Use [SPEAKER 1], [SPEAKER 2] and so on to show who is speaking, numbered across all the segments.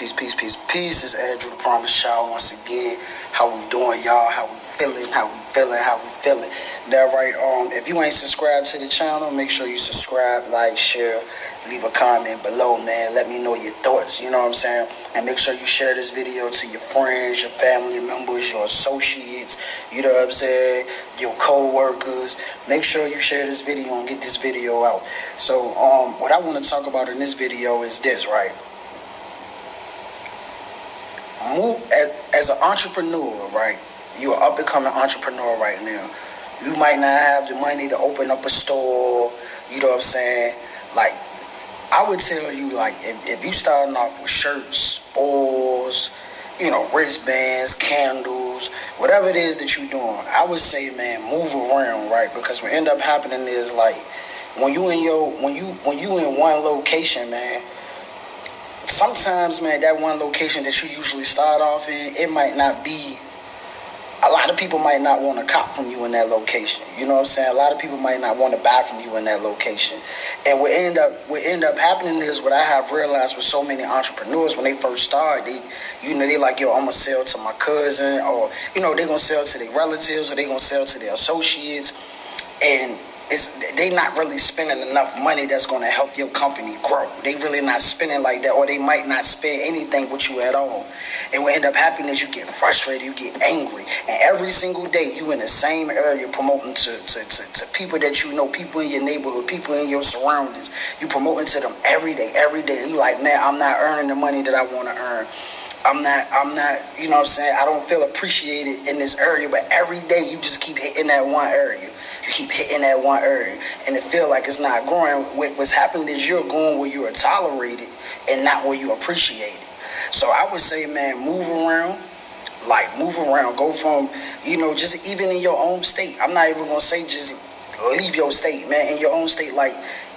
[SPEAKER 1] Peace, peace, peace, peace. It's Andrew the Promise Child once again. How we doing, y'all? How we feeling? How we feeling? How we feeling? That right. Um, if you ain't subscribed to the channel, make sure you subscribe, like, share, leave a comment below, man. Let me know your thoughts. You know what I'm saying? And make sure you share this video to your friends, your family members, your associates. You know what I'm saying? Your co-workers. Make sure you share this video and get this video out. So, um, what I want to talk about in this video is this, right? Move as, as an entrepreneur, right? You're an up and coming entrepreneur right now. You might not have the money to open up a store. You know what I'm saying? Like, I would tell you, like, if, if you starting off with shirts, balls, you know, wristbands, candles, whatever it is that you're doing, I would say, man, move around, right? Because what end up happening is like when you in your when you when you in one location, man sometimes, man, that one location that you usually start off in, it might not be. A lot of people might not want to cop from you in that location. You know what I'm saying? A lot of people might not want to buy from you in that location. And what end up what end up happening is what I have realized with so many entrepreneurs when they first start, they you know, they like, yo, I'm gonna sell to my cousin, or you know, they're gonna sell to their relatives, or they're gonna sell to their associates. And it's they not really spending enough money that's going to help your company grow. They really not spending like that, or they might not spend anything with you at all. And what end up happening is you get frustrated, you get angry, and every single day you in the same area promoting to, to, to, to people that you know, people in your neighborhood, people in your surroundings. You promoting to them every day, every day. You like, man, I'm not earning the money that I want to earn. I'm not, I'm not, you know what I'm saying? I don't feel appreciated in this area, but every day you just keep hitting that one area keep hitting that one area and it feel like it's not growing. What's happening is you're going where you are tolerated and not where you appreciate it. So I would say, man, move around. Like move around. Go from, you know, just even in your own state. I'm not even gonna say just leave your state, man. In your own state, like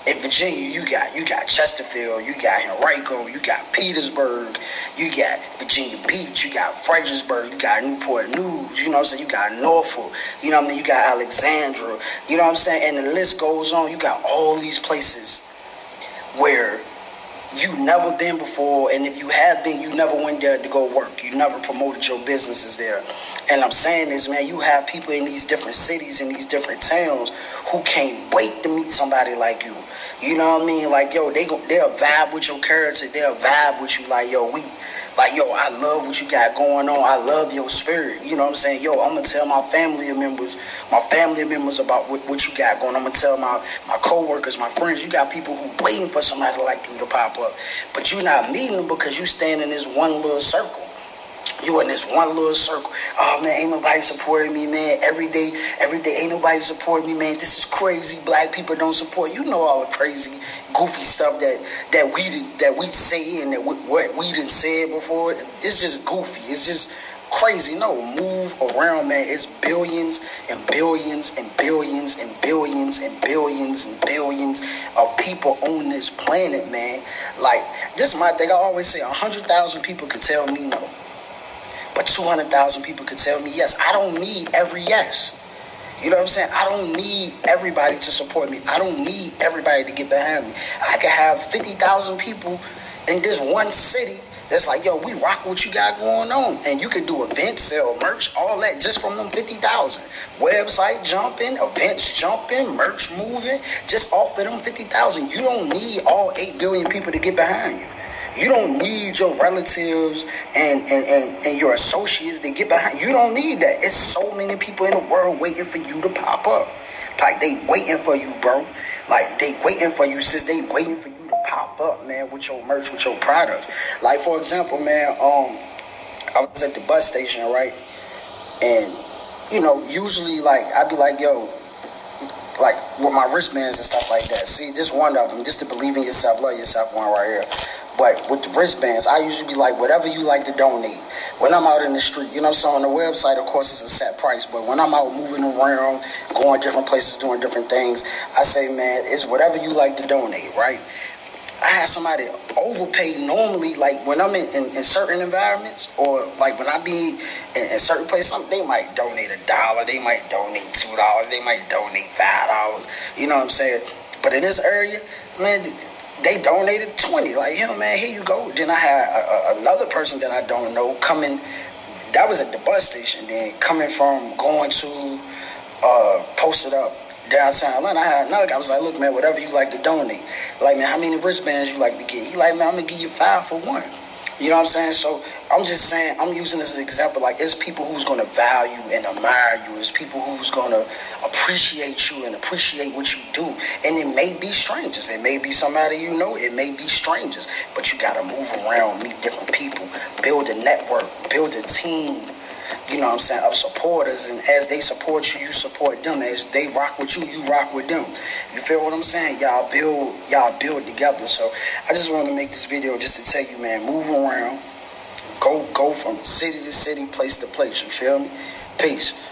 [SPEAKER 1] in Virginia, you got you got Chesterfield, you got Henrico, you got Petersburg, you got Virginia Beach, you got Fredericksburg, you got Newport News, you know what I'm saying? You got Norfolk, you know what I mean? You got Alexandria, you know what I'm saying? And the list goes on. You got all these places where you've never been before, and if you have been, you never went there to go work. You never promoted your businesses there. And I'm saying this, man, you have people in these different cities in these different towns who can't wait to meet somebody like you. You know what I mean? Like, yo, they go, they'll vibe with your character. They'll vibe with you. Like, yo, we, like, yo, I love what you got going on. I love your spirit. You know what I'm saying? Yo, I'm gonna tell my family members, my family members about what, what you got going. On. I'm gonna tell my my coworkers, my friends. You got people who waiting for somebody like you to pop up, but you're not meeting them because you stand in this one little circle. You in this one little circle. Oh man, ain't nobody supporting me, man. Every day, every day, ain't nobody supporting me, man. This is crazy. Black people don't support. You know all the crazy, goofy stuff that that we that we say and that we, what we didn't say before. It's just goofy. It's just crazy. No, move around, man. It's billions and billions and billions and billions and billions and billions of people on this planet, man. Like this, is my thing. I always say, a hundred thousand people can tell me no. But 200,000 people could tell me yes. I don't need every yes. You know what I'm saying? I don't need everybody to support me. I don't need everybody to get behind me. I could have 50,000 people in this one city that's like, yo, we rock what you got going on. And you could do events, sell merch, all that just from them 50,000. Website jumping, events jumping, merch moving, just off of them 50,000. You don't need all 8 billion people to get behind you. You don't need your relatives and, and, and, and your associates to get behind. You don't need that. It's so many people in the world waiting for you to pop up. Like they waiting for you, bro. Like they waiting for you, sis. They waiting for you to pop up, man, with your merch, with your products. Like for example, man, um, I was at the bus station, right? And you know, usually like I'd be like, yo, like with my wristbands and stuff like that. See, this one of them, just to believe in yourself, love yourself, one right here. But with the wristbands, I usually be like, whatever you like to donate. When I'm out in the street, you know saying? On the website, of course, it's a set price. But when I'm out moving around, going different places, doing different things, I say, man, it's whatever you like to donate, right? I have somebody overpay normally, like when I'm in, in, in certain environments or like when I be in, in certain places, they might donate a dollar, they might donate two dollars, they might donate five dollars. You know what I'm saying? But in this area, man, they donated 20. Like, know, man, here you go. Then I had a, a, another person that I don't know coming. That was at the bus station. Then coming from going to uh, posted up downtown Atlanta. I had another guy. I was like, look, man, whatever you like to donate. Like, man, how many wristbands you like to get? He like, man, I'm gonna give you five for one. You know what I'm saying? So I'm just saying, I'm using this as an example. Like, it's people who's going to value and admire you. It's people who's going to appreciate you and appreciate what you do. And it may be strangers. It may be somebody you know. It may be strangers. But you got to move around, meet different people, build a network, build a team you know what I'm saying, of supporters. And as they support you, you support them. As they rock with you, you rock with them. You feel what I'm saying? Y'all build, y'all build together. So I just wanted to make this video just to tell you, man, move around. Go go from city to city, place to place. You feel me? Peace.